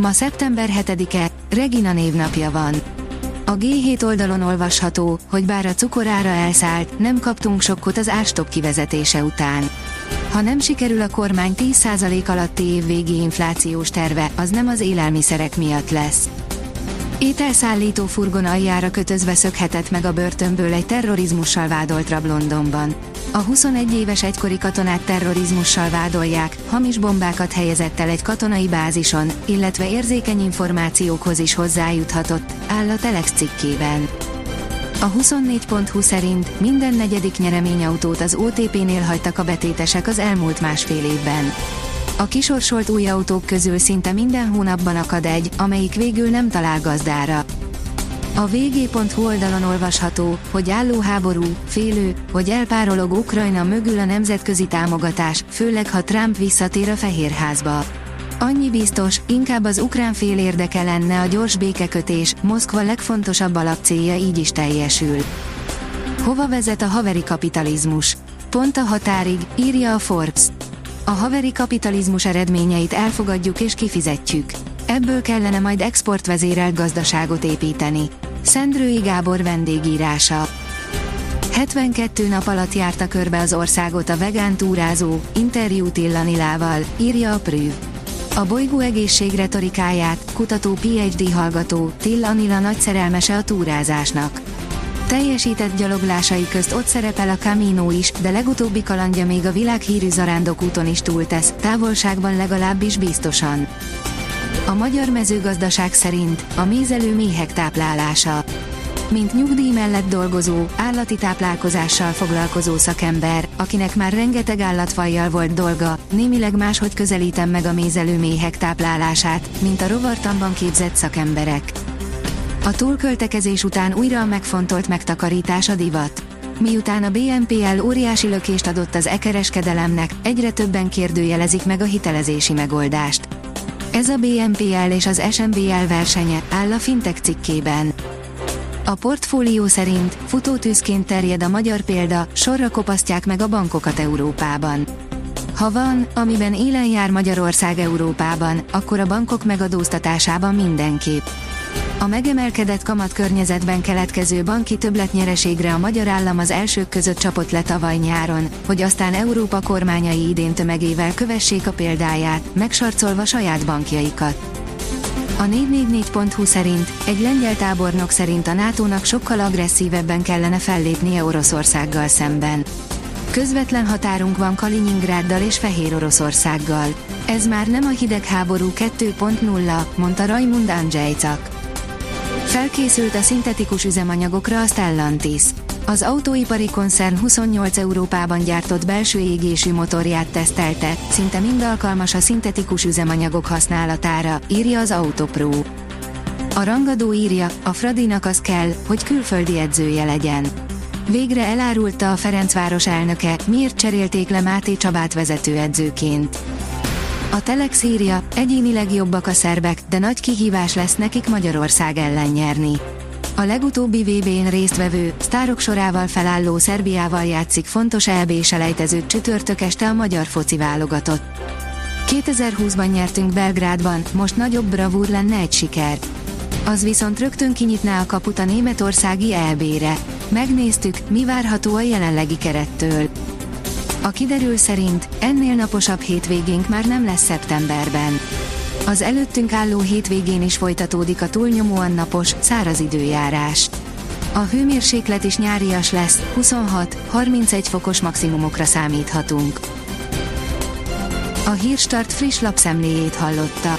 Ma szeptember 7-e, Regina névnapja van. A G7 oldalon olvasható, hogy bár a cukorára elszállt, nem kaptunk sokkot az ástop kivezetése után. Ha nem sikerül a kormány 10% alatti évvégi inflációs terve, az nem az élelmiszerek miatt lesz. Ételszállító furgon aljára kötözve szökhetett meg a börtönből egy terrorizmussal vádolt rab Londonban. A 21 éves egykori katonát terrorizmussal vádolják, hamis bombákat helyezett el egy katonai bázison, illetve érzékeny információkhoz is hozzájuthatott, áll a Telex cikkében. A 24.20 szerint minden negyedik nyereményautót az OTP-nél hagytak a betétesek az elmúlt másfél évben. A kisorsolt új autók közül szinte minden hónapban akad egy, amelyik végül nem talál gazdára. A vg.hu oldalon olvasható, hogy álló háború, félő, hogy elpárolog Ukrajna mögül a nemzetközi támogatás, főleg ha Trump visszatér a Fehérházba. Annyi biztos, inkább az ukrán fél érdeke lenne a gyors békekötés, Moszkva legfontosabb alapcélja így is teljesül. Hova vezet a haveri kapitalizmus? Pont a határig, írja a Forbes. A haveri kapitalizmus eredményeit elfogadjuk és kifizetjük. Ebből kellene majd exportvezérelt gazdaságot építeni. Szendrői Gábor vendégírása. 72 nap alatt járta körbe az országot a vegán túrázó, interjút Illanilával, írja a Prüv. A bolygó egészség retorikáját, kutató PhD hallgató, Till Anila nagy szerelmese a túrázásnak. Teljesített gyaloglásai közt ott szerepel a Camino is, de legutóbbi kalandja még a világhírű zarándokúton is túltesz, távolságban legalábbis biztosan. A magyar mezőgazdaság szerint a mézelő méhek táplálása. Mint nyugdíj mellett dolgozó, állati táplálkozással foglalkozó szakember, akinek már rengeteg állatfajjal volt dolga, némileg máshogy közelítem meg a mézelő méhek táplálását, mint a rovartamban képzett szakemberek. A túlköltekezés után újra a megfontolt megtakarítás a divat. Miután a BNPL óriási lökést adott az e-kereskedelemnek, egyre többen kérdőjelezik meg a hitelezési megoldást. Ez a BNPL és az SMBL versenye, áll a Fintech cikkében. A portfólió szerint futótűzként terjed a magyar példa, sorra kopasztják meg a bankokat Európában. Ha van, amiben élen jár Magyarország Európában, akkor a bankok megadóztatásában mindenképp. A megemelkedett kamat környezetben keletkező banki többletnyereségre a magyar állam az elsők között csapott le tavaly nyáron, hogy aztán Európa kormányai idén tömegével kövessék a példáját, megsarcolva saját bankjaikat. A 444.hu szerint egy lengyel tábornok szerint a NATO-nak sokkal agresszívebben kellene fellépnie Oroszországgal szemben. Közvetlen határunk van Kaliningráddal és Fehér Oroszországgal. Ez már nem a hidegháború 2.0, mondta Rajmund Andrzejczak. Felkészült a szintetikus üzemanyagokra a Stellantis. Az autóipari koncern 28 Európában gyártott belső égésű motorját tesztelte, szinte mind alkalmas a szintetikus üzemanyagok használatára, írja az Autopro. A rangadó írja, a Fradinak az kell, hogy külföldi edzője legyen. Végre elárulta a Ferencváros elnöke, miért cserélték le Máté Csabát vezetőedzőként. A Telex írja, egyénileg jobbak a szerbek, de nagy kihívás lesz nekik Magyarország ellen nyerni. A legutóbbi VB-n résztvevő, sztárok sorával felálló Szerbiával játszik fontos EB selejtezőt csütörtök este a magyar foci válogatott. 2020-ban nyertünk Belgrádban, most nagyobb bravúr lenne egy siker. Az viszont rögtön kinyitná a kaput a németországi EB-re. Megnéztük, mi várható a jelenlegi kerettől. A kiderül szerint ennél naposabb hétvégénk már nem lesz szeptemberben. Az előttünk álló hétvégén is folytatódik a túlnyomóan napos, száraz időjárás. A hőmérséklet is nyárias lesz, 26-31 fokos maximumokra számíthatunk. A Hírstart friss lapszemléjét hallotta.